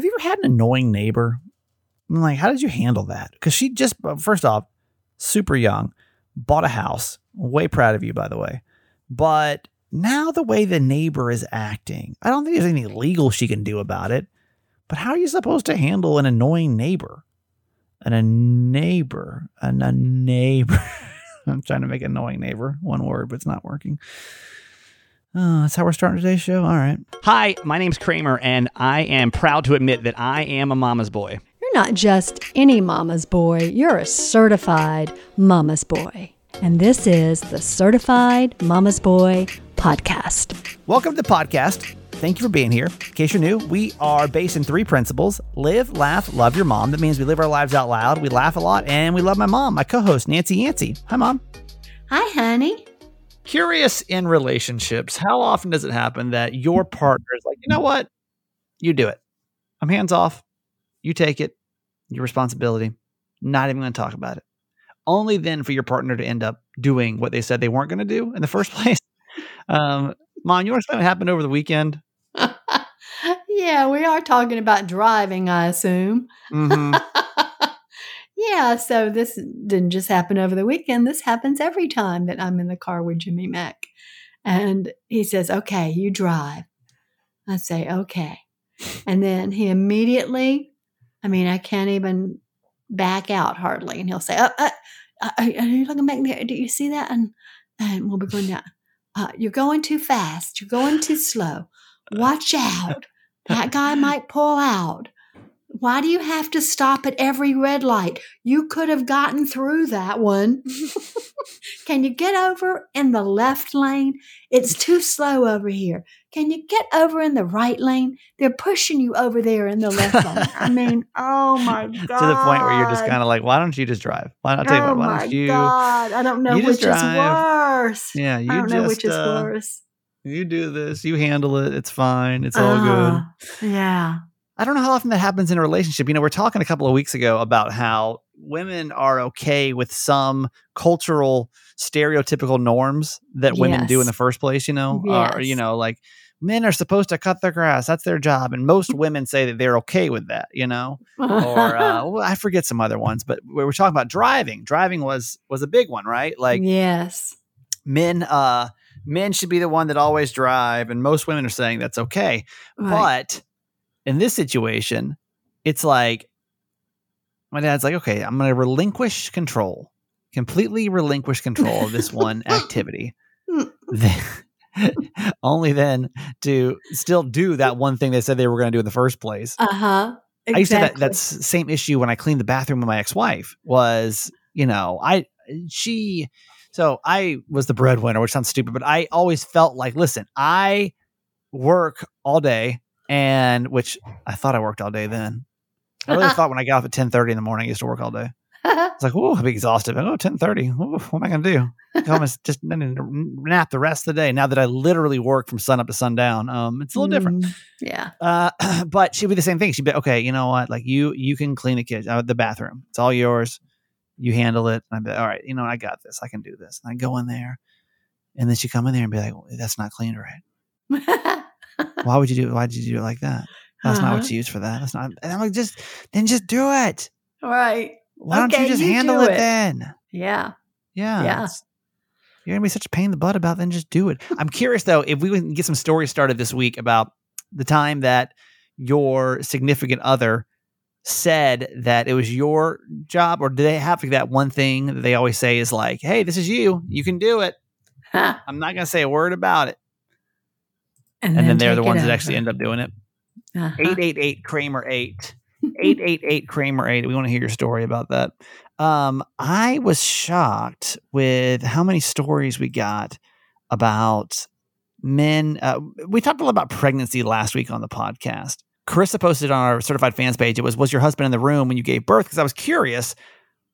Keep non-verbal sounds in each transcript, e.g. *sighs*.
Have you ever had an annoying neighbor? I'm like, how did you handle that? Because she just, uh, first off, super young, bought a house. Way proud of you, by the way. But now the way the neighbor is acting, I don't think there's anything legal she can do about it. But how are you supposed to handle an annoying neighbor? And a neighbor, and a neighbor. *laughs* I'm trying to make annoying neighbor one word, but it's not working. Oh, that's how we're starting today's show. All right. Hi, my name's Kramer, and I am proud to admit that I am a mama's boy. You're not just any mama's boy, you're a certified mama's boy. And this is the Certified Mama's Boy podcast. Welcome to the podcast. Thank you for being here. In case you're new, we are based in three principles live, laugh, love your mom. That means we live our lives out loud, we laugh a lot, and we love my mom, my co host, Nancy Yancey. Hi, mom. Hi, honey. Curious in relationships, how often does it happen that your partner is like, you know what? You do it. I'm hands off. You take it, your responsibility. Not even going to talk about it. Only then for your partner to end up doing what they said they weren't going to do in the *laughs* first place. Um, Mom, you want to explain what happened over the weekend? *laughs* yeah, we are talking about driving, I assume. Mm-hmm. *laughs* yeah, so this didn't just happen over the weekend. This happens every time that I'm in the car with Jimmy Mack. And he says, Okay, you drive. I say, Okay. And then he immediately, I mean, I can't even back out hardly. And he'll say, oh, uh, uh, Are you looking back there? Do you see that? And, and we'll be going down. Uh, you're going too fast. You're going too slow. Watch out. That guy might pull out. Why do you have to stop at every red light? You could have gotten through that one. *laughs* Can you get over in the left lane? It's too slow over here. Can you get over in the right lane? They're pushing you over there in the left lane. I *laughs* mean, oh my god! to the point where you're just kind of like, why don't you just drive? Why not? Tell you oh what, why my don't you? god! I don't know which is worse. Yeah, you I don't just know which is uh, worse. you do this. You handle it. It's fine. It's all good. Uh, Yeah. I don't know how often that happens in a relationship. You know, we're talking a couple of weeks ago about how women are okay with some cultural stereotypical norms that women do in the first place, you know, or, you know, like men are supposed to cut their grass. That's their job. And most *laughs* women say that they're okay with that, you know, or uh, *laughs* well, I forget some other ones, but we were talking about driving. Driving was, was a big one, right? Like yes. men, uh, men should be the one that always drive. And most women are saying that's okay. Right. But in this situation, it's like my dad's like, okay, I'm going to relinquish control, completely relinquish control of this one *laughs* activity. *laughs* Only then to still do that one thing they said they were going to do in the first place. Uh huh. I used to have that that's same issue when I cleaned the bathroom with my ex-wife was, you know, I she so I was the breadwinner, which sounds stupid, but I always felt like, listen, I work all day and which I thought I worked all day then. I really *laughs* thought when I got off at 10:30 in the morning, I used to work all day. *laughs* It's like, oh, I'll be exhausted. Oh, 10:30. Ooh, what am I gonna do? Go home and just nap the rest of the day. Now that I literally work from sun up to sundown, um, it's a little different. Mm, Yeah. Uh, *clears throat* but she'd be the same thing. She'd be okay. You know what? Like you, you can clean the kitchen, uh, the bathroom. It's all yours. You handle it. And I'd be all right. You know, what? I got this. I can do this. And I go in there, and then she come in there and be like, well, "That's not cleaned right. *laughs* Why would you do? Why did you do it like that? That's not Uh-huh. what you use for that. That's not." And I'm like, just then, just do it. right. Why don't you just you handle it, it. then? Yeah. Yeah. Yeah. You're gonna be such a pain in the butt about then just do it. I'm curious though, if we can get some stories started this week about the time that your significant other said that it was your job, or do they have that one thing that they always say is like, hey, this is you. You can do it. I'm not gonna say a word about it. And, then, they're the take it ones that actually end up doing it. Uh-huh. 888 Kramer 8. 888 Kramer 8. We want to hear your story about that. Um, I was shocked with how many stories we got about men. Uh, we talked a lot about pregnancy last week on the podcast. Carissa posted on our certified fans page. It was, was your husband in the room when you gave birth? Because I was curious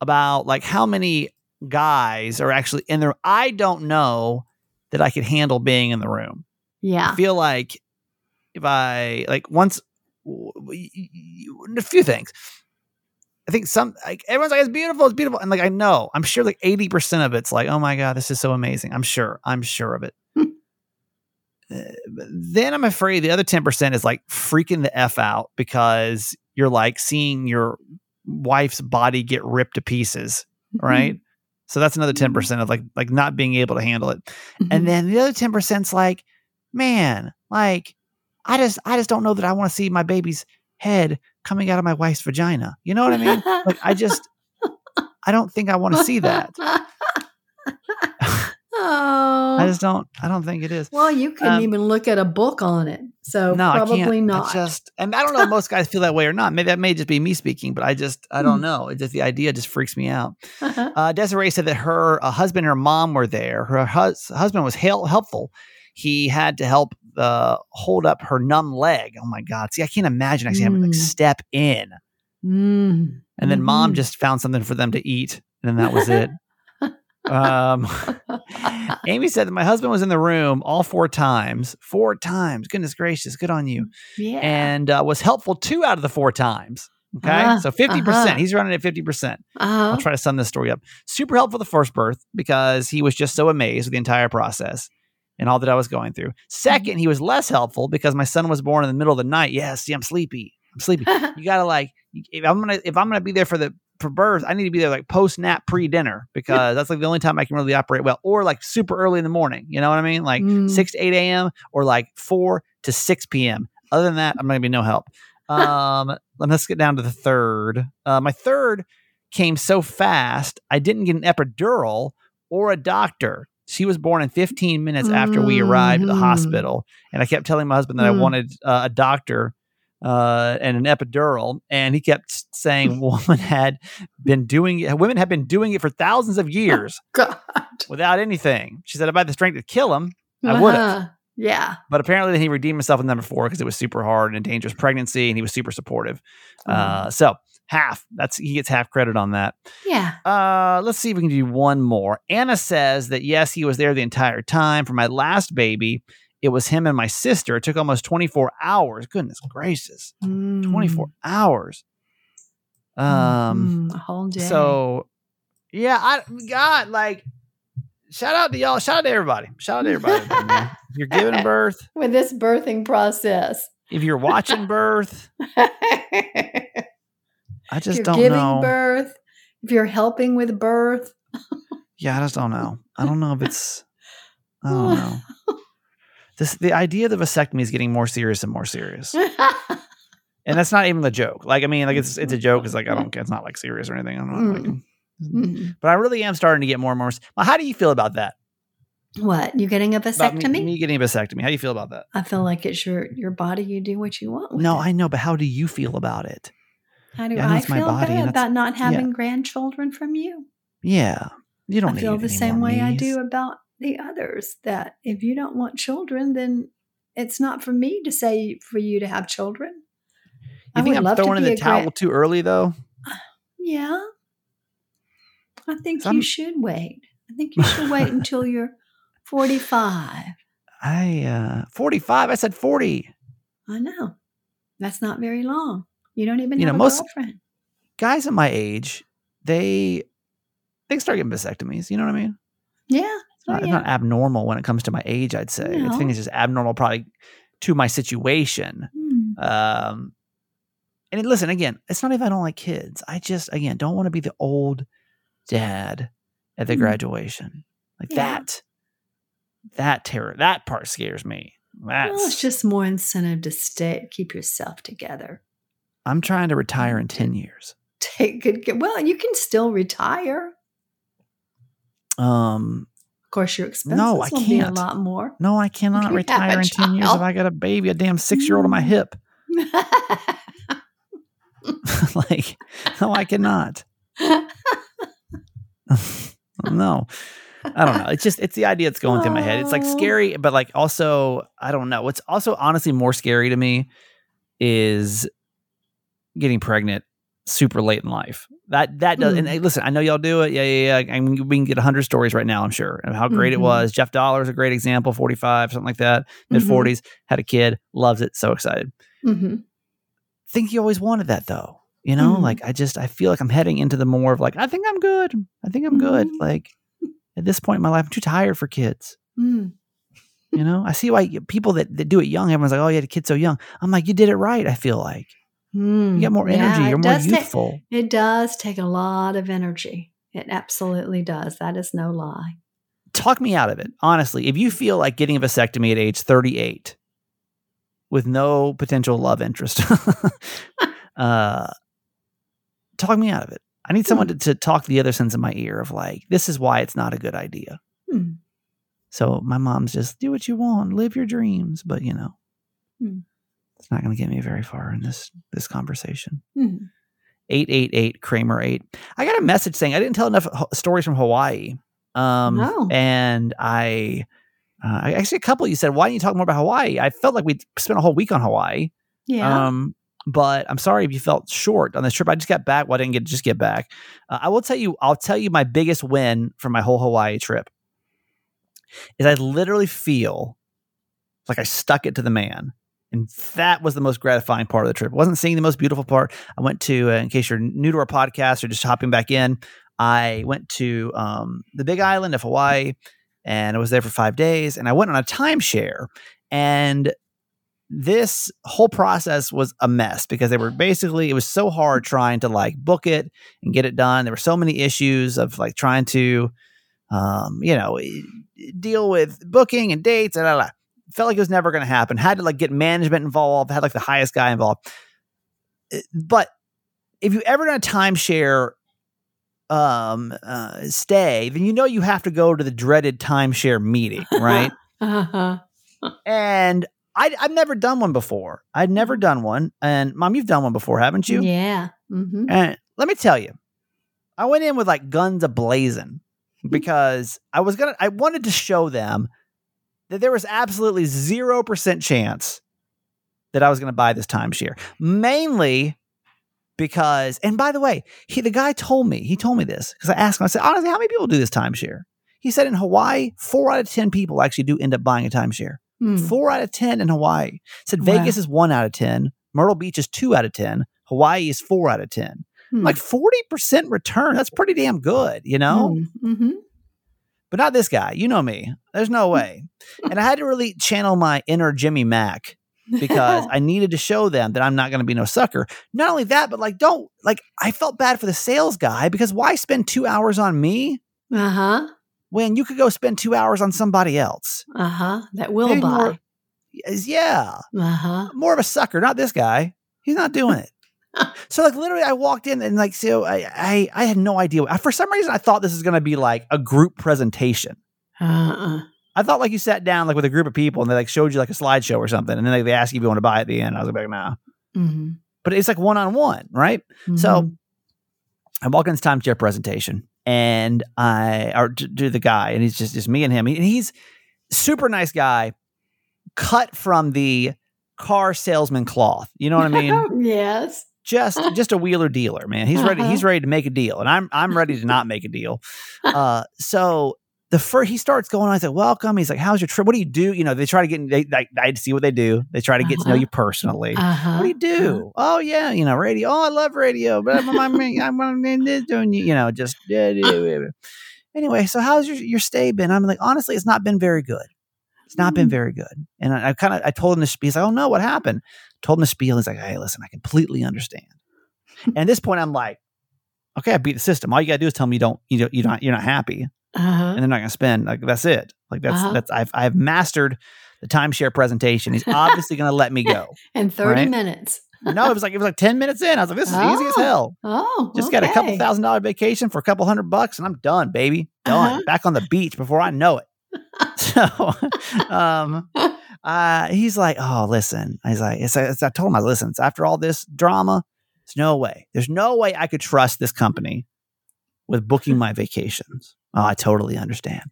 about like how many guys are actually in there. I don't know that I could handle being in the room. Yeah. I feel like if I like once a few things. I think some like everyone's like it's beautiful, it's beautiful, and like I know I'm sure like eighty percent of it's like oh my god, this is so amazing. I'm sure, I'm sure of it. uh, then I'm afraid the other 10% is like freaking the F out because you're like seeing your wife's body get ripped to pieces, right? So that's another 10% of like like not being able to handle it. Mm-hmm. And then the other 10%'s like, man, like I just I just don't know that I want to see my baby's head coming out of my wife's vagina. You know what I mean? Like I just *laughs* I don't think I want to see that. *laughs* oh. I just don't I don't think it is. well, you couldn't um, even look at a book on it. So no, probably can't. I just and I don't know if most guys feel that way or not. Maybe that may just be me speaking, but I just I don't Hmm. know. It just the idea just freaks me out. *laughs* Uh, Desiree said that her uh, husband and her mom were there. Her hus- husband was hel- helpful. He had to help uh, hold up her numb leg. Oh my God. See, I can't imagine actually having to like Mm. step in. Mm. And then mom Mhm. just found something for them to eat. And then that was it. *laughs* um, *laughs* Amy said that my husband was in the room all four times. Four times. Goodness gracious. Good on you. yeah. And uh, was helpful two out of the four times. Okay. Ah, so 50%. uh-huh. He's running at 50%. I'll uh-huh. try to sum this story up. Super helpful the first birth because he was just so amazed with the entire process and all that I was going through. Second, he was less helpful because my son was born in the middle of the night. Yeah, see, I'm sleepy. I'm sleepy. *laughs* You gotta like if I'm gonna if I'm gonna be there for the for birth, I need to be there like post nap pre dinner *laughs* because that's like the only time I can really operate well, or like super early in the morning. You know what I mean? Like Mm. six to eight a.m. or like four to six p.m. Other than that, I'm gonna be no help. *laughs* Um, let's get down to the third. Uh, my third came so fast, I didn't get an epidural or a doctor. She was born in 15 minutes after we arrived at the Mhm. hospital, and I kept telling my husband that I Mm. wanted uh, a doctor uh, and an epidural, and he kept saying *laughs* women had been doing it. Women had been doing it for thousands of years God. without anything. She said, "If I had the strength to kill him, I would've. Uh-huh. Yeah. but apparently then he redeemed himself with number four because it was super hard and a dangerous pregnancy, and he was super supportive. Uh, so half that's he gets half credit on that. yeah. Uh, let's see if we can do one more. Anna says that yes, he was there the entire time. For my last baby, it was him and my sister. It took almost 24 hours. Goodness gracious. 24 hours. Um, Mm, a whole day. so yeah, I God, like shout out to y'all, shout out to everybody. Shout out to everybody. out there, man. *laughs* If you're giving birth, with this birthing process, if you're watching *laughs* birth, *laughs* I just don't know. giving know. birth, if you're helping with birth, Yeah, I just don't know. I don't know if it's. I don't know. *laughs* This the idea of the vasectomy is getting more serious and more serious, *laughs* and that's not even the joke. Like, I mean, like it's it's a joke. It's like I don't. It's not like serious or anything. I'm not. Like, Mm. but I really am starting to get more and more. Well, how do you feel about that? what you getting a About me, vasectomy? me getting a vasectomy. How do you feel about that? I feel like it's your your body. You do what you want. With No, it. I know, but how do you feel about it? How do yeah, I I feel and about, not yeah. having grandchildren from you? Yeah, you don't I feel the same way I do about the others. That if you don't want children, then it's not for me to say for you to have children. I You think would I'm throwing in the towel gra- too early though? *sighs* Yeah, I think you should wait. I think you should wait *laughs* until you're forty-five. I uh 45. I said 40. I know that's not very long. You don't even You know, a most- girlfriend. Guys at my age, they they start getting vasectomies. You know what I mean? Yeah, It's oh, not, it's not abnormal when it comes to my age. I'd say. I No. think it's just abnormal, probably to my situation. Hmm. Um, and it- listen, again, it's not even I don't like kids. I just again don't want to be the old dad at the Mm. graduation. Like Yeah. that. That terror. That part scares me. That's. Well, it's just more incentive to stay, keep yourself together. I'm trying to retire in ten years. Take good. care- Well, you can still retire. Um, Of course, your expenses No, I will be a lot more. no, I cannot *laughs* You retire in ten years if. I got a baby, a damn six year old on my Mm. hip. *laughs* *laughs* like, no, I cannot. no i don't know it's just it's the idea that's going through my head it's like Oh. scary but like also i don't know what's also honestly more scary to me is getting pregnant super late in life that that does and Mm. hey, listen i know y'all do it yeah yeah yeah I mean, we can get 100 stories right now i'm sure and how great it Mhm. was jeff dollar is a great example 45 something like that mid Mhm. 40s had a kid loves it so excited hmm think you always wanted that though you know Mhm. like i just i feel like i'm heading into the more of like i think i'm good i think i'm good Mhm. like at this point in my life i'm too tired for kids Mm. You know, I see why people that, that do it young, everyone's like, oh, you had a kid so young. I'm like, you did it right. I feel like Hmm. you get more energy. it You're more take- youthful. it does take a lot of energy. It absolutely does. That is no lie. Talk me out of it. Honestly, if you feel like getting a vasectomy at age 38 with no potential love interest, *laughs* uh, talk me out of it. I need someone to, to talk the other sense in my ear of like, this is why it's not a good idea. Hmm. So my mom's just do what you want, live your dreams, but you know, Hmm. It's not going to get me very far in this this conversation. Hmm. Eight eight eight Kramer eight. I got a message saying I didn't tell enough ho- stories from Hawaii. Um, No. and I, uh, actually a couple. You said why didn't you talk more about Hawaii? I felt like we spent a whole week on Hawaii. Yeah. Um, but I'm sorry if you felt short on this trip. I just got back. Well, I didn't get just get back. Uh, I will tell you. I'll tell you my biggest win from my whole Hawaii trip is I literally feel like I stuck it to the man. And that was the most gratifying part of the trip. It wasn't seeing the most beautiful part. I went to, uh, in case you're new to our podcast or just hopping back in, I went to um, the big island of Hawaii and I was there for five days. And I went on a timeshare. And this whole process was a mess because they were basically, it was so hard trying to like book it and get it done. There were so many issues of like trying to, um, you know, deal with booking and dates and blah, blah, blah. Felt like it was never going to happen. Had to like get management involved, had like the highest guy involved. Uh, But if you ever done a timeshare um uh stay, then you know you have to go to the dreaded timeshare meeting, *laughs* right? Uh-huh. and I I've never done one before. I'd never done one. And mom, you've done one before, haven't you? Yeah. hmm And let me tell you, I went in with like guns a blazing because I was gonna I wanted to show them that there was absolutely zero percent chance that I was gonna buy this timeshare. Mainly because, and by the way, he the guy told me, he told me this because I asked him, I said, honestly, how many people do this timeshare? He said in Hawaii, four out of ten people actually do end up buying a timeshare. Hmm. Four out of ten in Hawaii. Said Wow. Vegas is one out of ten. Myrtle Beach is two out of ten. Hawaii is four out of ten. Hmm. Like forty percent return. That's pretty damn good, you know. Mm-hmm. But not this guy. You know me. There's no way. and I had to really channel my inner Jimmy Mack because *laughs* I needed to show them that I'm not going to be no sucker. Not only that, but like, don't like. I felt bad for the sales guy because why spend two hours on me uh huh. when you could go spend two hours on somebody else? Uh huh. That will Maybe buy. more- Yeah, Uh huh. more of a sucker, not this guy. He's not doing it. *laughs* so like literally, I walked in and like so I I, I had no idea. I- For some reason, I thought this was going to be like a group presentation. Uh-uh. I thought like you sat down like with a group of people and they like showed you like a slideshow or something, and then like, they ask you if you want to buy at the end. I was like, nah. Mm-hmm. But it's like one on one, right? So I walk in this timeshare presentation and I or to, to the guy, and he's just just me and him. And he's super nice guy, cut from the car salesman cloth. You know what I mean? *laughs* yes. just just a wheeler dealer, man. He's ready. Uh-huh. He's ready to make a deal, and I'm I'm ready to not make a deal. *laughs* Uh, so the first he starts going on. I said, "Welcome." He's like, "How's your trip? What do you do?" You know, they try to get. They like I see what they do. They try to get to know Uh-huh. you personally. Uh huh. What do you do? Oh yeah, you know, radio. Oh, I love radio. But I'm I'm I'm, I'm *laughs* in this doing you know just anyway. So how's your your stay been? I'm like honestly, it's not been very good. It's not been Mm. very good. And I, I kind of I told him the spiel. He's like, oh no, what happened? Told him the spiel. He's like, hey, listen, I completely understand. and at this point, I'm like, okay, I beat the system. All you gotta do is tell me you don't you don't you don't you're not happy, Uh huh. and they're not gonna spend. Like that's it. Like that's Uh-huh. that's I've I've mastered the timeshare presentation. He's *laughs* obviously gonna let me go. In 30 Right? minutes. No, it was like it was like ten minutes in. I was like, this is easy as Oh. hell. Oh. Just got a couple thousand dollar vacation for a couple hundred bucks, and I'm done, baby. Done. Uh-huh. Back on the beach before I know it. *laughs* so, um, *laughs* uh, he's like, "Oh, listen." He's like, it's, it's, "I told him, I listen. It's after all this drama, there's no way. There's no way I could trust this company with booking my vacations." Oh, I totally understand.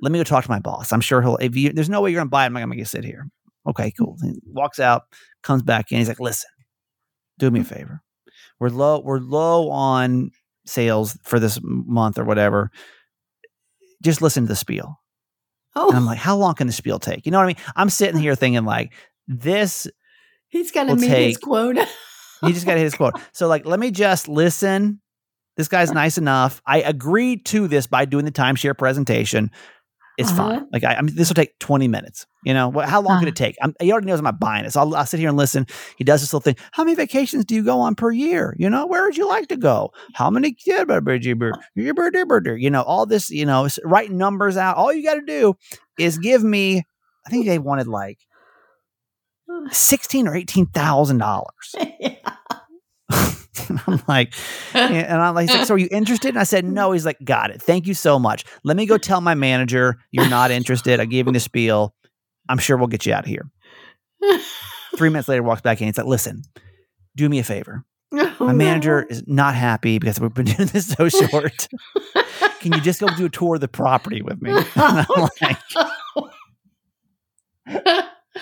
Let me go talk to my boss. I'm sure he'll. If you, there's no way you're gonna buy it, I'm not gonna make you sit here. Okay, mm-hmm. cool. He walks out, comes back in. He's like, "Listen, do me a mm-hmm. favor. We're low. We're low on sales for this month or whatever. Just listen to the spiel." And I'm Oh, like, how long can the spiel take? You know what I mean? I'm sitting *laughs* here thinking like this, he's will meet his take- quota. you just got to hit his quote. *laughs* So like, let me just listen. This guy's nice enough. I agreed to this by doing the timeshare presentation. It's Uh-huh. fine. Like I, I mean, this will take 20 minutes. You know, What- how long could Uh-huh. it take? I'm, he already knows I'm not buying it. So I'll, I'll sit here and listen. He does this little thing. How many vacations do you go on per year? You know, where would you like to go? How many? You know, all this, you know, writing numbers out. All you got to do is give me, I think they wanted like *sighs* 16 or $18,000. *laughs* yeah. *laughs* *laughs* and I'm like, and I'm like, like, so are you interested? And I said, no. He's like, got it. Thank you so much. Let me go tell my manager you're not interested. I gave him the spiel. I'm sure we'll get you out of here. Three minutes later, walks back in. He's like, listen, do me a favor. Oh, My manager is not happy because we've been doing this so *laughs* short. Can you just go do a tour of the property with me? *laughs* And I'm oh, like,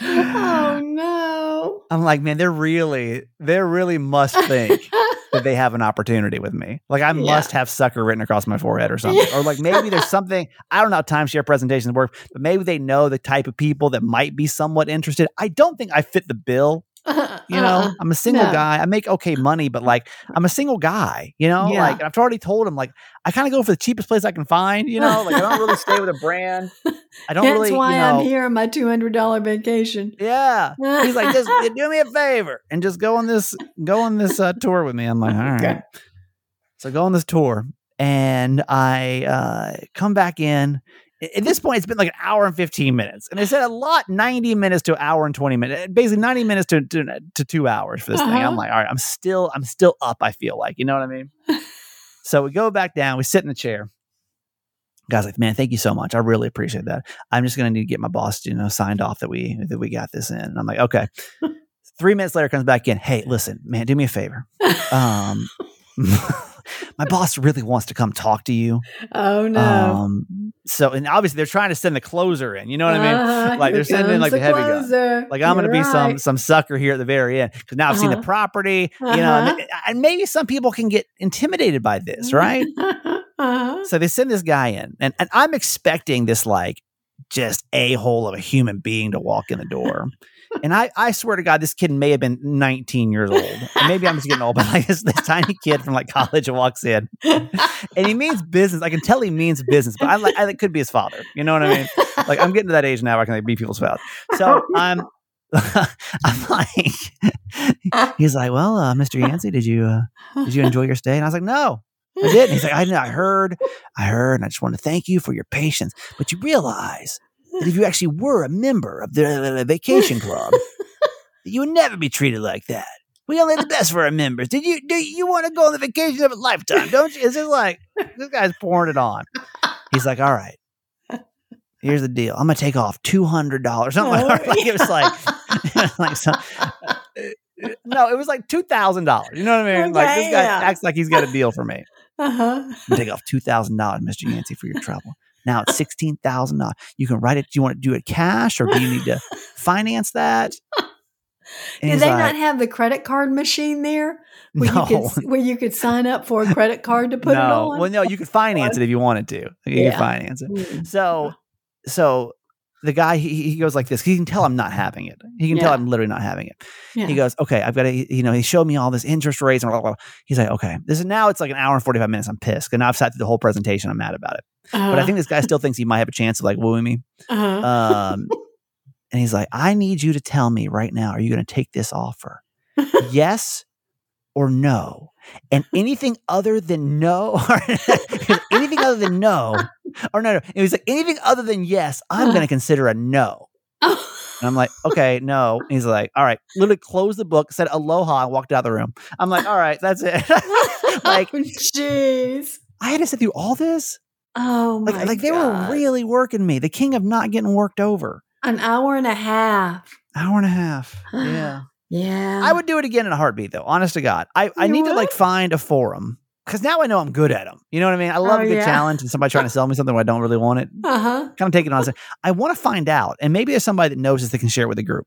oh *sighs* no. I'm like, man, they're really, they're really must think that they have an opportunity with me. Like I *laughs* Yeah. must have sucker written across my forehead or something. Or like maybe there's *laughs* something, I don't know how timeshare presentations work, but maybe they know the type of people that might be somewhat interested. I don't think I fit the bill. You know, Uh-uh. I'm a single no. guy. I make okay money, but like I'm a single guy, you know, Yeah. like I've already told him, like I kind of go for the cheapest place I can find, you know, like I don't really stay with a brand. *laughs* I don't That's really, why you know, I'm here on my two hundred dollar vacation. yeah. He's like, just do me a favor and just go on this go on this uh, tour with me. I'm like, all right. Okay. So I go on this tour and I uh, come back in. At this point, it's been like an hour and 15 minutes. And they said a lot 90 minutes to an hour and 20 minutes. Basically 90 minutes to, to, to two hours for this thing. I'm Uh-huh. like, all right, I'm still, I'm still up, I feel like. You know what I mean? *laughs* so we go back down, we sit in the chair. Guy's like, man, thank you so much. I really appreciate that. I'm just gonna need to get my boss, you know, signed off that we that we got this in. And I'm like, okay. *laughs* Three minutes later, comes back in. Hey, listen, man, do me a favor. *laughs* Um, my boss really wants to come talk to you. oh no. Um, so and obviously they're trying to send the closer in. You know what I mean? Uh-huh, Like, they're sending in, like, comes the heavy guy. closer. Like I'm going to be some right. some sucker here at the very end because now I've seen the Uh-huh. property. You know, and, and maybe some people can get intimidated by this, right? *laughs* uh-huh. So they send this guy in, and, and I'm expecting this like just a hole of a human being to walk in the door. *laughs* And I, I swear to God, this kid may have been 19 years old. Maybe I'm just getting old, but like this, this tiny kid from like college walks in, and he means business. I can tell he means business, but I like I could be his father. You know what I mean? Like I'm getting to that age now where I can like, be people's father. So I'm. *laughs* I'm like, *laughs* he's like, well, uh, Mr. Yancey, did you uh, did you enjoy your stay? And I was like, no, I did. And he's like, I, I heard, I heard, and I just want to thank you for your patience. But you realize that if you actually were a member of the, the vacation club, *laughs* you would never be treated like that. We only have the best for our members. Did you do you want to go on the vacation of a lifetime? Don't you? It's just like this guy's pouring it on. He's like, all right. Here's the deal. I'm gonna take off two hundred dollars. Something like, like *laughs* it was like, *laughs* like some, no, it was like two thousand dollars. You know what I mean? like this guy yeah. acts like he's got a deal for me. uh-huh. Take off two thousand dollars, Mr. Yancey, for your trouble. Now it's sixteen thousand dollars. You can write it. Do you want to do it cash or do you need to *laughs* finance that? And he's they like, not have the credit card machine there where no, you could where you could sign up for a credit card to put no. it on? Well, no, you could finance it if you wanted to. You Yeah. could finance it. Mm. So, so the guy he, he goes like this. He can tell I'm not having it. He can tell I'm literally not having it. Yeah. He goes, okay, I've got to, you know, he showed me all this interest rates and blah, blah, blah. He's like, okay, this is now it's like an hour and 45 minutes. I'm pissed. And now I've sat through the whole presentation. I'm mad about it. But I think this guy still thinks he might have a chance of like wooing me. uh-huh. Um, *laughs* and he's like, I need you to tell me right now, are you going to take this offer? yes or no? And anything other than no, *laughs* anything other than no, *laughs* or no, no, it was like anything other than yes, I'm going to uh-huh. consider a no. And I'm like, *laughs* okay, no. And he's like, all right, literally closed the book, said aloha, and walked out of the room. I'm like, all right, that's it. *laughs* Oh, like, Oh, jeez. I had to sit through all this. Oh my Like, like they God. were really working me. The king of not getting worked over. an hour and a half. Hour and a half. *sighs* Yeah. Yeah. I would do it again in a heartbeat, though. Honest to God, I, I You need to like find a forum because now I know I'm good at them. You know what I mean? I love Oh, a good yeah. challenge and somebody trying to sell me something when I don't really want it. Uh huh. Kind of taking it on. I want to find out, and maybe there's somebody that knows this that can share it with the group.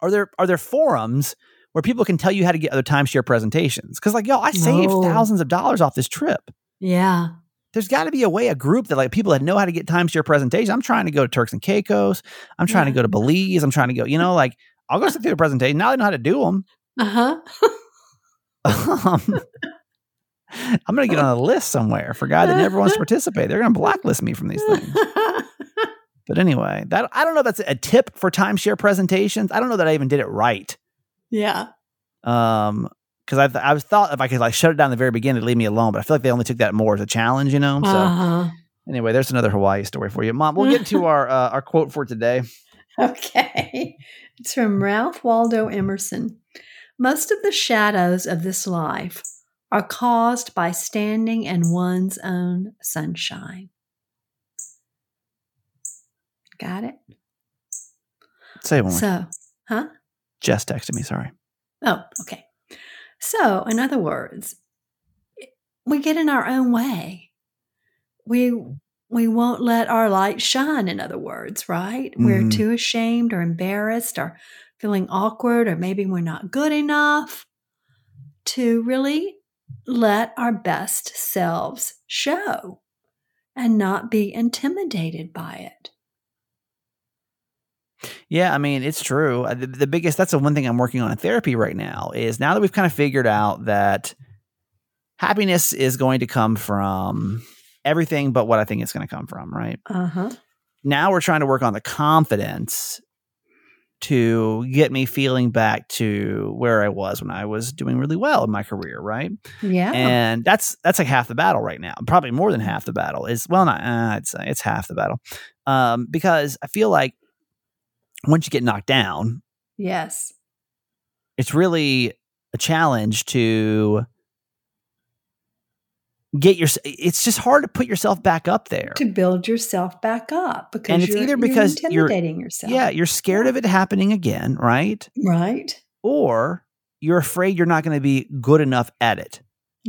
Are there are there forums where people can tell you how to get other timeshare presentations? Because like, yo, I saved thousands of dollars off this trip. Yeah. There's got to be a way, a group that like people that know how to get timeshare presentations. I'm trying to go to Turks and Caicos. I'm trying to go to Belize. I'm trying to go. You know, like I'll go sit through the presentation. Now I know how to do them. Uh huh. um, I'm going to get on a list somewhere for a guy that never wants to *laughs* participate. They're going to blacklist me from these things. *laughs* But anyway, that I don't know. if That's a tip for timeshare presentations. I don't know that I even did it right. Yeah. Um, because I've I was thought if I could like shut it down at the very beginning, to leave me alone. But I feel like they only took that more as a challenge, you know. So Uh-huh. anyway, there's another Hawaii story for you, Mom. We'll get to *laughs* our uh, our quote for today. Okay. It's from Ralph Waldo Emerson. Most of the shadows of this life are caused by standing in one's own sunshine. Got it? Say one. So, huh? Jess texted me. Sorry. Oh, okay. So, in other words, we get in our own way. We we won't let our light shine, in other words, right? We're Mhm. too ashamed or embarrassed or feeling awkward, or maybe we're not good enough to really let our best selves show and not be intimidated by it. Yeah, I mean, it's true. Uh, The, the biggest, that's the one thing I'm working on in therapy right now is now that we've kind of figured out that happiness is going to come from everything but what I think it's going to come from, right? Uh huh. Now we're trying to work on the confidence to get me feeling back to where I was when I was doing really well in my career, right? Yeah. and that's that's like half the battle right now probably more than half the battle is well not uh, i'd it's half the battle um, because i feel like once you get knocked down yes. it's really a challenge to get your it's just hard to put yourself back up there to build yourself back up because And it's you're, either you're because you're- intimidating yourself. yeah you're scared of it happening again right Right. or you're afraid you're not going to be good enough at it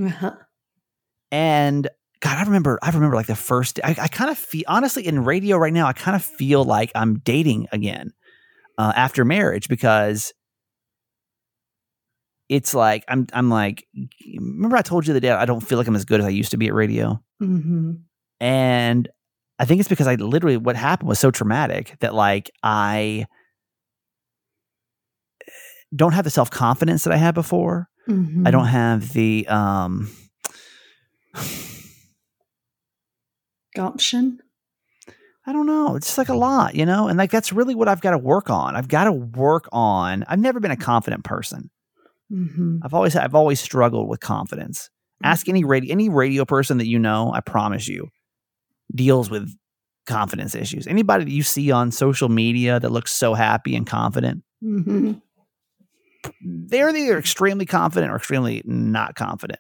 Uh-huh. And God, I remember, I remember like the first, I, I kind of feel, honestly, in radio right now, I kind of feel like I'm dating again uh, after marriage because it's like, I'm, I'm like, remember I told you the day I don't feel like I'm as good as I used to be at radio. hmm And I think it's because I literally, what happened was so traumatic that like I don't have the self confidence that I had before. hmm I don't have the, um, gumption. I don't know. It's just like a lot, you know? And like that's really what I've got to work on. I've got to work on. I've never been a confident person. Hmm I've always I've always struggled with confidence. Ask any radio any radio person that you know, I promise you, deals with confidence issues. Anybody that you see on social media that looks so happy and confident, hmm they're either extremely confident or extremely not confident.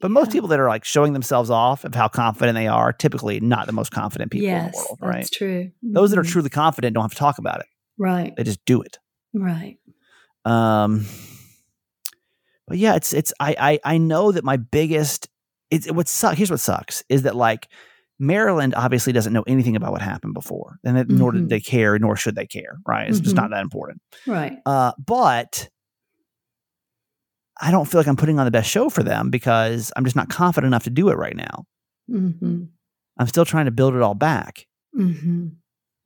But most people that are like showing themselves off of how confident they are, typically not the most confident people yes, in the world, right? that's true. Those that are Mhm. truly confident don't have to talk about it. right, They just do it. right. Um, but yeah, it's it's I I I know that my biggest it's what sucks. Here's what sucks is that like Maryland obviously doesn't know anything about what happened before, and that, nor Mhm. did they care, nor should they care. Right? It's just Mhm. not that important. Right. Uh, but I don't feel like I'm putting on the best show for them because I'm just not confident enough to do it right now. hmm I'm still trying to build it all back. hmm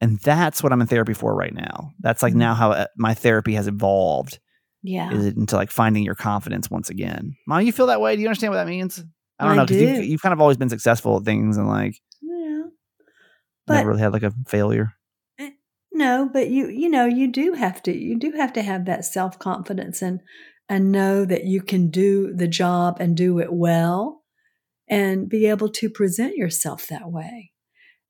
And that's what I'm in therapy for right now. That's like now how uh, my therapy has evolved Yeah. is it into like finding your confidence once again. Mom, you feel that way? Do you understand what that means? I don't I know because you've, you've kind of always been successful at things and like yeah. But never really had like a failure. Eh, no, but you you know you do have to you do have to have that self confidence and and know that you can do the job and do it well and be able to present yourself that way.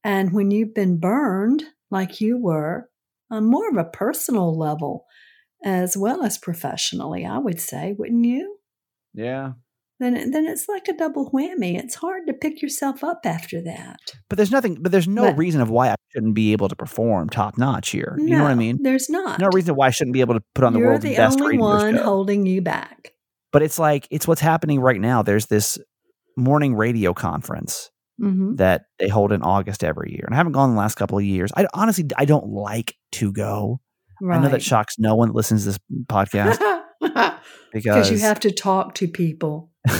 And when you've been burned like you were on more of a personal level as well as professionally, I would say, wouldn't you? Yeah. Then then it's like a double whammy. It's hard to pick yourself up after that. But there's nothing, but there's no But- reason of why I shouldn't be able to perform top notch here. You know what I mean? There's not. No reason why I shouldn't be able to put on the You're world's the best only one show. holding you back. But it's like, it's what's happening right now. There's this morning radio conference Mm-hmm. that they hold in August every year. And I haven't gone the last couple of years. I honestly, I don't like to go. Right. I know that shocks no one that listens to this podcast *laughs* because you have to talk to people. *laughs*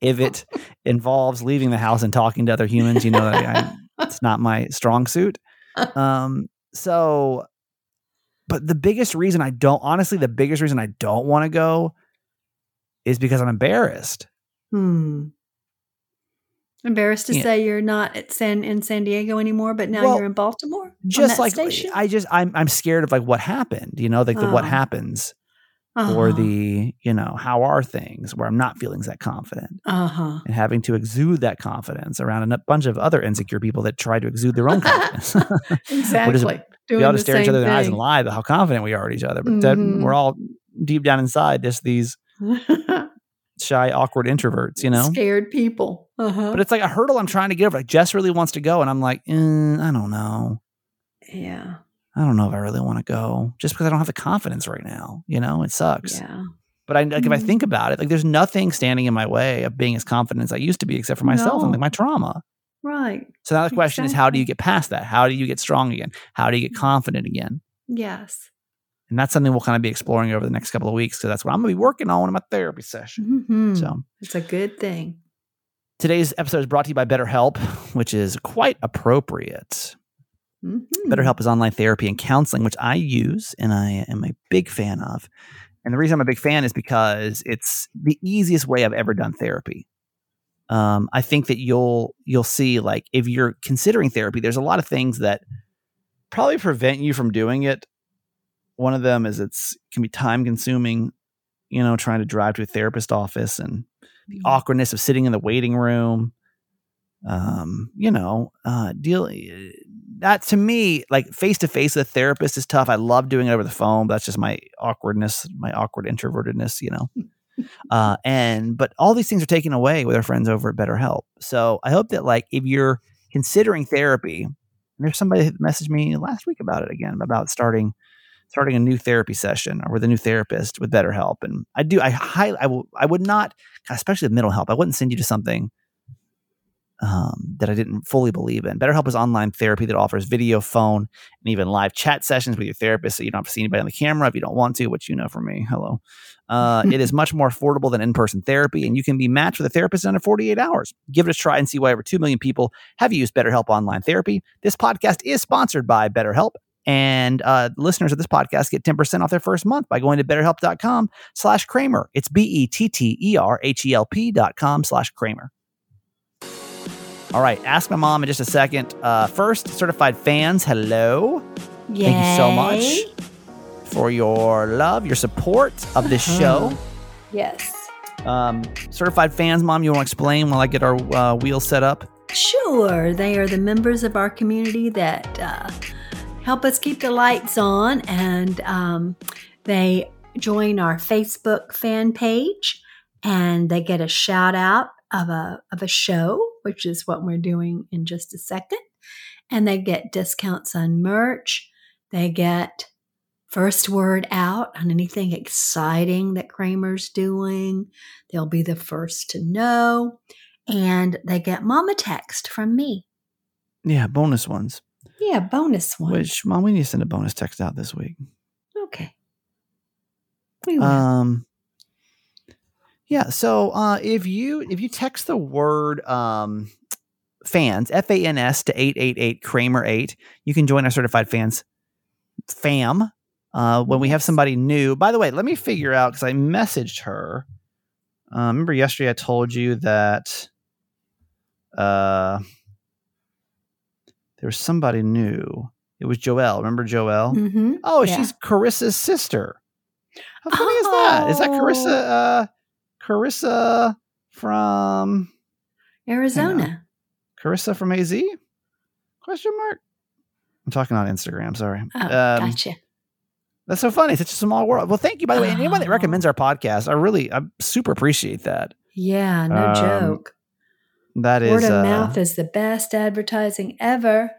if it involves leaving the house and talking to other humans, you know that I, it's not my strong suit. Um, so, but the biggest reason I don't, honestly, the biggest reason I don't want to go is because I'm embarrassed. Hmm. Embarrassed to say you're not at San in San Diego anymore, but now Well, you're in Baltimore. just like station? I just I'm I'm scared of like what happened, you know, like the what Oh. happens or Uh-huh. the, you know, how are things where I'm not feeling that confident uh-huh. and having to exude that confidence around a bunch of other insecure people that try to exude their own confidence. *laughs* Exactly. we all just stare each other in the eyes and lie about how confident we are at each other. But Mhm. we're all deep down inside just these *laughs* shy, awkward introverts, you know? Scared people. Uh-huh. But it's like a hurdle I'm trying to get over. Like Jess really wants to go, and I'm like, "Mm, I don't know. yeah. I don't know if I really want to go, just because I don't have the confidence right now. You know, it sucks. Yeah. But I like if I Mhm. think about it, like there's nothing standing in my way of being as confident as I used to be, except for myself and like my trauma. Right. So now the question is, how do you get past that? How do you get strong again? How do you get confident again? Yes. And that's something we'll kind of be exploring over the next couple of weeks because that's what I'm going to be working on in my therapy session. Mhm. So it's a good thing. today's episode is brought to you by BetterHelp, which is quite appropriate. Mhm. BetterHelp is online therapy and counseling, which I use and I am a big fan of. And the reason I'm a big fan is because it's the easiest way I've ever done therapy. Um, I think that you'll you'll see like if you're considering therapy, there's a lot of things that probably prevent you from doing it. One of them is it's can be time consuming, you know, trying to drive to a therapist office and the awkwardness of sitting in the waiting room. Um, you know, uh, deal that to me, like face to face with a therapist is tough. I love doing it over the phone, but that's just my awkwardness, my awkward introvertedness, you know. uh, and but all these things are taken away with our friends over at BetterHelp. So I hope that like if you're considering therapy, and there's somebody that messaged me last week about it again about starting starting a new therapy session or with a new therapist with BetterHelp. And I do I highly I will I would not especially with mental health, I wouldn't send you to something um, that I didn't fully believe in. BetterHelp is online therapy that offers video, phone, and even live chat sessions with your therapist, so you don't have to see anybody on the camera if you don't want to, which you know from me. Hello. Uh, it is *laughs* much more affordable than in-person therapy, and you can be matched with a therapist in under 48 hours. Give it a try and see why over 2 million people have used BetterHelp online therapy. This podcast is sponsored by BetterHelp. And uh, listeners of this podcast get 10% off their first month by going to betterhelp.com slash Kramer. It's E B-E-T-T-E-R-H-E-L-P dot com slash Kramer. All right, ask my mom in just a second. Uh, first, certified fans, hello. Thank you so much for your love, your support of this show. Yes. Um, certified fans, mom, you want to explain while I get our uh, wheel set up? Sure. They are the members of our community that uh, help us keep the lights on, and um, they join our Facebook fan page, and they get a shout out of a of a show, which is what we're doing in just a second, and they get discounts on merch. They get first word out on anything exciting that Kramer's doing. They'll be the first to know and they get mama text from me. Yeah, bonus ones. Yeah, bonus one. Which, mom, we need to send a bonus text out this week. okay. We will. Um, yeah. So uh, if you if you text the word um, fans F A N S to eight eight eight Kramer eight, you can join our certified fans fam. Uh, when we have somebody new. By the way, let me figure out because I messaged her. Uh, remember yesterday I told you that uh, there was somebody new. It was Joelle. Remember Joelle? hmm Oh, Yeah. she's Carissa's sister. How funny is that? Is that Carissa? Uh, Carissa from Arizona. Carissa from AZ? Question mark. I'm talking on Instagram. Sorry. Oh, Um, gotcha. That's so funny. It's such a small world. Well, thank you by the way. Anyone that Oh. recommends our podcast, I really, I super appreciate that. Yeah, no um, joke. That is Word of uh, mouth is the best advertising ever.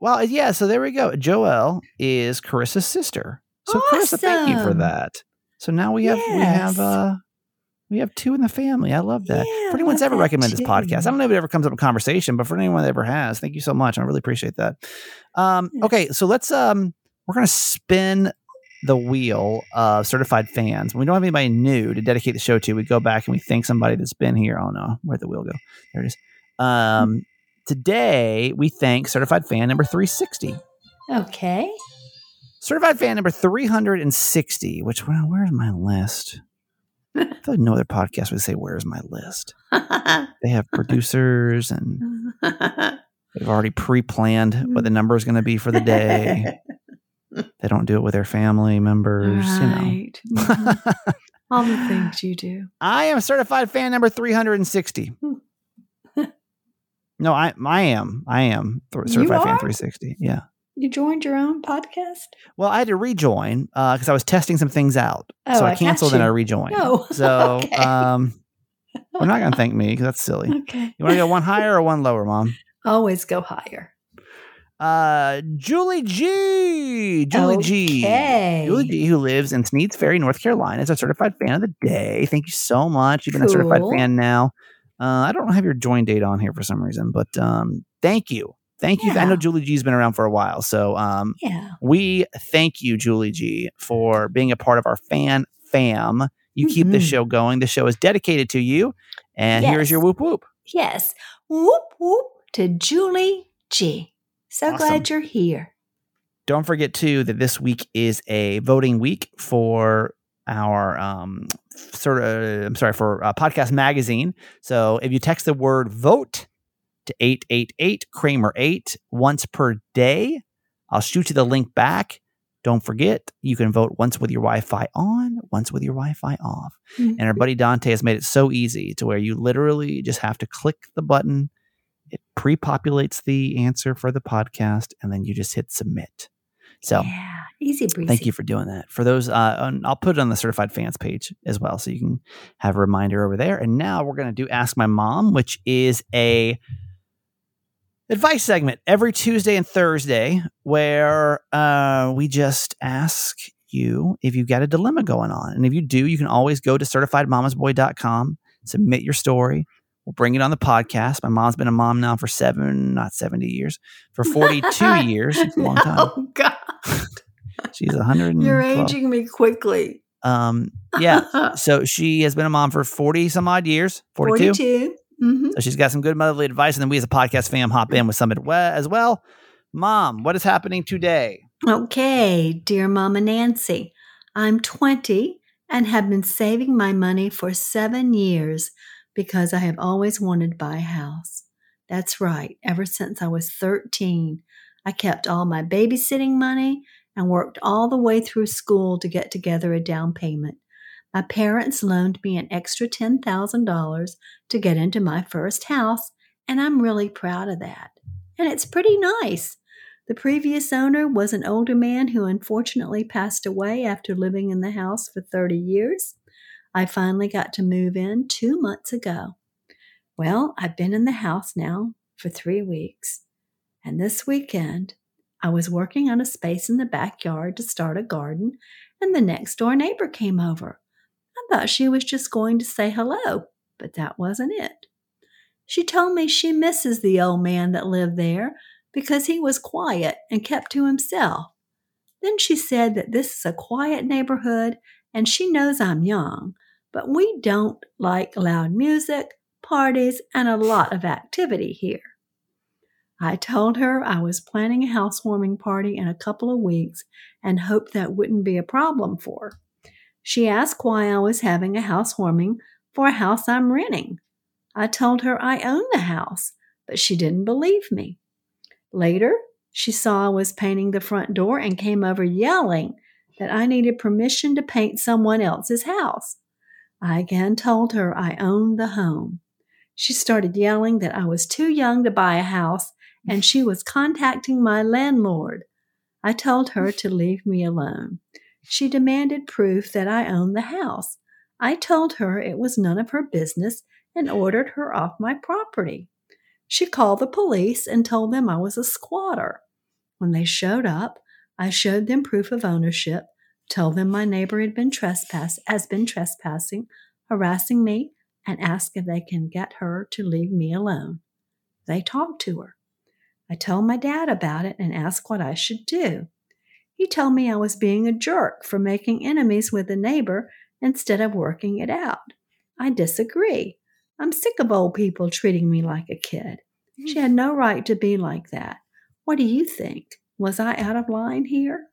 Well, yeah. So there we go. Joelle is Carissa's sister. So Carissa, thank you for that. So now we have we have Yes. uh we have two in the family. I love that. Yeah, for anyone that's ever recommended this podcast, I don't know if it ever comes up in conversation, but for anyone that ever has, thank you so much. I really appreciate that. Um, Yes. okay, so let's um we're gonna spin the wheel of certified fans. When we don't have anybody new to dedicate the show to, we go back and we thank somebody that's been here. Oh no, where'd the wheel go? There it is. Um today we thank certified fan number 360. Okay. Certified fan number 360, which, well, where's my list? I *laughs* feel like no other podcast would say, Where's my list? *laughs* They have producers and *laughs* they've already pre-planned what the number is going to be for the day. They don't do it with their family members, right. you know. Mhm. *laughs* All the things you do. I am certified fan number 360. no, I I am. I am th- certified fan 360. Yeah. You joined your own podcast? Well, I had to rejoin because I was testing some things out. Oh, so I, I canceled and. I rejoined. Oh, *laughs* So okay. um we're not gonna thank me because that's silly. *laughs* Okay. You want to go one higher or one lower, mom? Always go higher. Uh Julie G. Julie G. Okay. Julie G, who lives in Sneads Ferry, North Carolina, is a certified fan of the day. Thank you so much. You've been a certified fan now. Uh, I don't have your join date on here for some reason, but um, thank you. Thank you. I know Julie G's been around for a while. So um, Yeah. we thank you, Julie G, for being a part of our fan fam. You keep this Mhm. show going. The show is dedicated to you. And here's your whoop whoop. Yes. Whoop whoop to Julie G. So Awesome. glad you're here. Don't forget too that this week is a voting week for our um sort of I'm sorry for uh, podcast magazine. So if you text the word vote to 888 Kramer 8 once per day, I'll shoot you the link back. Don't forget, you can vote once with your Wi-Fi on, once with your Wi-Fi off. And our buddy Dante has made it so easy to where you literally just have to click the button. It pre-populates the answer for the podcast, and then you just hit submit. So yeah. Easy breezy. thank you for doing that. For those, uh, I'll put it on the certified fans page as well, so you can have a reminder over there. And now we're going to do Ask My Mom, which is a advice segment every Tuesday and Thursday where uh, we just ask you if you've got a dilemma going on. And if you do, you can always go to certifiedmamasboy.com, submit your story. We'll bring it on the podcast. My mom's been a mom now for seven, not 70 years, for 42 *laughs* years. It's a long time. Oh God. *laughs* She's 100. You're aging me quickly. Um, yeah. *laughs* So she has been a mom for 40 some odd years, 42. 42. hmm So she's got some good motherly advice. And then we as a podcast fam hop in with some as well. Mom, what is happening today? Okay, dear Mama Nancy, I'm 20 and have been saving my money for seven years because I have always wanted to buy a house. That's right, ever since I was 13, I kept all my babysitting money and worked all the way through school to get together a down payment. My parents loaned me an extra $10,000 to get into my first house, and I'm really proud of that. And it's pretty nice. The previous owner was an older man who unfortunately passed away after living in the house for 30 years. I finally got to move in two months ago. Well, I've been in the house now for three weeks. And this weekend, I was working on a space in the backyard to start a garden, and the next door neighbor came over. I thought she was just going to say hello, but that wasn't it. She told me she misses the old man that lived there because he was quiet and kept to himself. Then she said that this is a quiet neighborhood and she knows I'm young, but we don't like loud music, parties, and a lot of activity here. I told her I was planning a housewarming party in a couple of weeks and hoped that wouldn't be a problem for her. She asked why I was having a housewarming for a house I'm renting. I told her I own the house, but she didn't believe me. Later, she saw I was painting the front door and came over yelling that I needed permission to paint someone else's house. I again told her I owned the home. She started yelling that I was too young to buy a house and she was contacting my landlord. I told her to leave me alone. She demanded proof that I owned the house. I told her it was none of her business and ordered her off my property. She called the police and told them I was a squatter. When they showed up, I showed them proof of ownership, told them my neighbor had been trespass has been trespassing, harassing me, and ask if they can get her to leave me alone. They talked to her. I told my dad about it and asked what I should do. He told me I was being a jerk for making enemies with a neighbor instead of working it out. I disagree. I'm sick of old people treating me like a kid. She had no right to be like that. What do you think? Was I out of line here?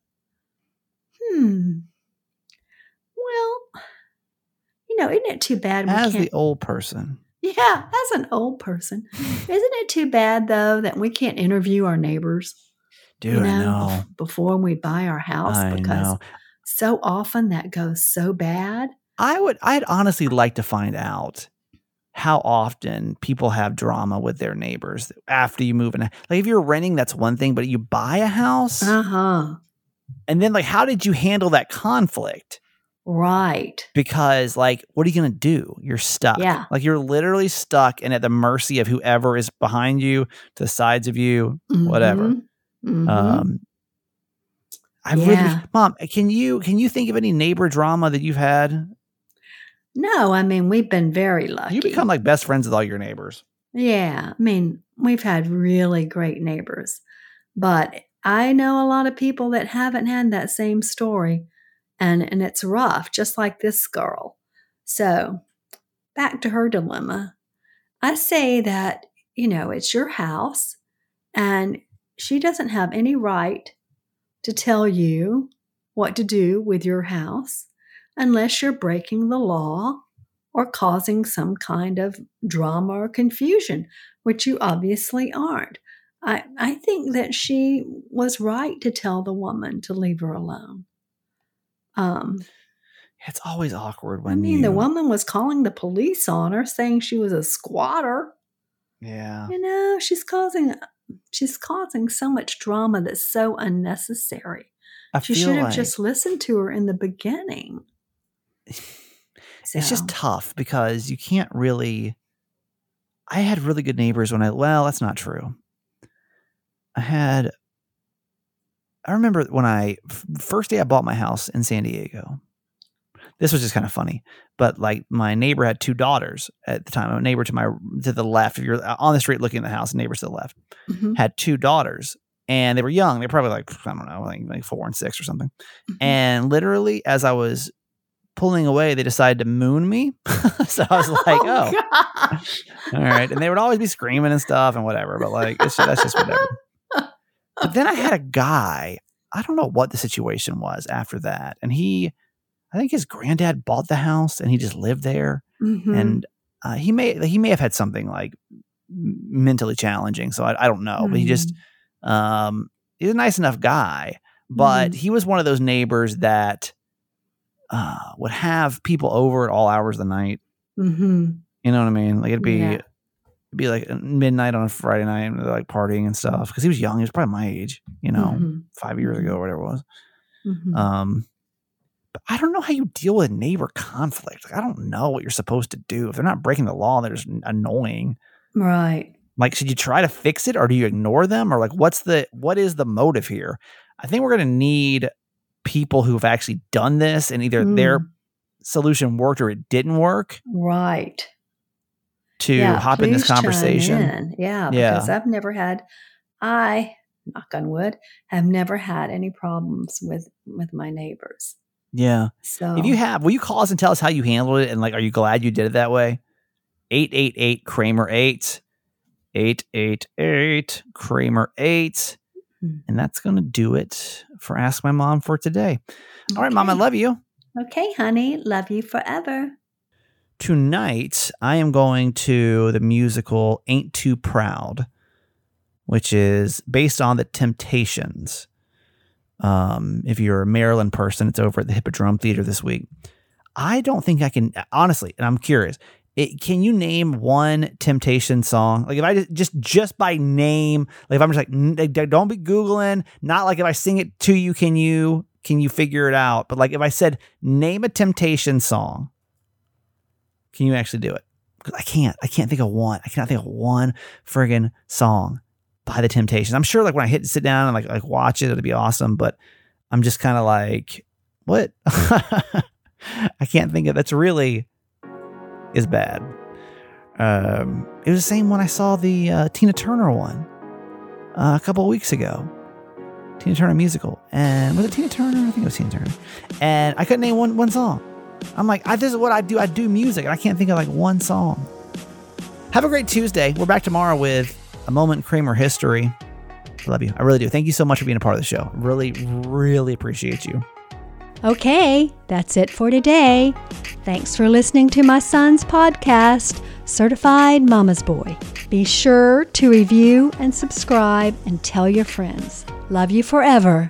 Hmm. Well, you know, isn't it too bad As the old person, Yeah, as an old person, isn't it too bad though that we can't interview our neighbors? Do you I know, know. before we buy our house I because know. so often that goes so bad. I would I'd honestly like to find out how often people have drama with their neighbors after you move in. Like if you're renting, that's one thing, but you buy a house Uh huh. And then like how did you handle that conflict? Right. Because like what are you gonna do? You're stuck. Yeah. Like you're literally stuck and at the mercy of whoever is behind you, to the sides of you, whatever. Mhm. Mhm. Um I Yeah. really mom, can you can you think of any neighbor drama that you've had? no, I mean we've been very lucky. You become like best friends with all your neighbors. Yeah, I mean, we've had really great neighbors, but I know a lot of people that haven't had that same story, and and it's rough, just like this girl. So, back to her dilemma. I say that you know it's your house, and she doesn't have any right to tell you what to do with your house unless you're breaking the law or causing some kind of drama or confusion, which you obviously aren't. I, I think that she was right to tell the woman to leave her alone. Um, It's always awkward when I mean, you, the woman was calling the police on her, saying she was a squatter. Yeah. You know, she's causing she's causing so much drama that's so unnecessary. I She should have like just listened to her in the beginning. *laughs* it's just tough because you can't really. I had really good neighbors when I. Well, that's not true. I had. I remember when I first day I bought my house in San Diego. This was just kind of funny, but like my neighbor had two daughters at the time. A neighbor to my to the left, if you're on the street looking at the house, a neighbor to the left mhm, had two daughters, and they were young. They're probably like I don't know, like like four and six or something. mhm. And literally, as I was pulling away, they decided to moon me. *laughs* so I was *laughs* like, oh, gosh. *laughs* all right. And they would always be screaming and stuff and whatever, but like, it's that's just whatever. But then I had a guy, I don't know what the situation was after that. And he, I think his granddad bought the house and he just lived there. Mhm. And uh, he may, he may have had something like mentally challenging. So I, I don't know, but he just, Mm. um, he's a nice enough guy, but Mhm. he was one of those neighbors that uh, would have people over at all hours of the night. Mhm. You know what I mean? Like it'd be Yeah. Be like midnight on a Friday night, and they're like partying and stuff. Because he was young, he was probably my age. You know, Mhm. five years ago, or whatever it was. Mhm. Um, but I don't know how you deal with neighbor conflict. Like I don't know what you're supposed to do if they're not breaking the law. They're just annoying. right. like should you try to fix it or do you ignore them or like what's the what is the motive here i think we're going to need people who've actually done this and either their Mm. solution worked or it didn't work Right. To Yeah, hop in this conversation in. Yeah, Yeah. because I've never had, I knock on wood, have never had any problems with with my neighbors. yeah So if you have will you call us and tell us how you handled it and like are you glad you did it that way 888 kramer 8 888 kramer 8 Hmm. and that's going to do it for ask my mom for today all right mom i love you okay, honey, love you forever. Tonight I am going to the musical Ain't Too Proud, which is based on the Temptations. Um, if you're a Maryland person, it's over at the Hippodrome Theater this week. I don't think I can honestly, and I'm curious. It, can you name one Temptation song? Like if I just just just by name, like if I'm just like don't be googling. Not like if I sing it to you, can you can you figure it out? But like if I said name a Temptation song, can you actually do it? I can't. I can't think of one. I cannot think of one friggin' song by the Temptations. I'm sure like when I hit sit down and like like watch it, it'll be awesome. But I'm just kind of like, what? *laughs* I can't think of. That's really is bad. Um, it was the same when I saw the uh, Tina Turner one uh, a couple weeks ago. Tina Turner musical, and was it Tina Turner? I think it was Tina Turner. And I couldn't name one one song. I'm like, I, this is what I do. I do music, and I can't think of like one song. Have a great Tuesday. We're back tomorrow with a moment in Kramer history. I love you. I really do. Thank you so much for being a part of the show. Really, really appreciate you. Okay, that's it for today. Thanks for listening to my son's podcast, Certified Mama's Boy. Be sure to review and subscribe and tell your friends. Love you forever.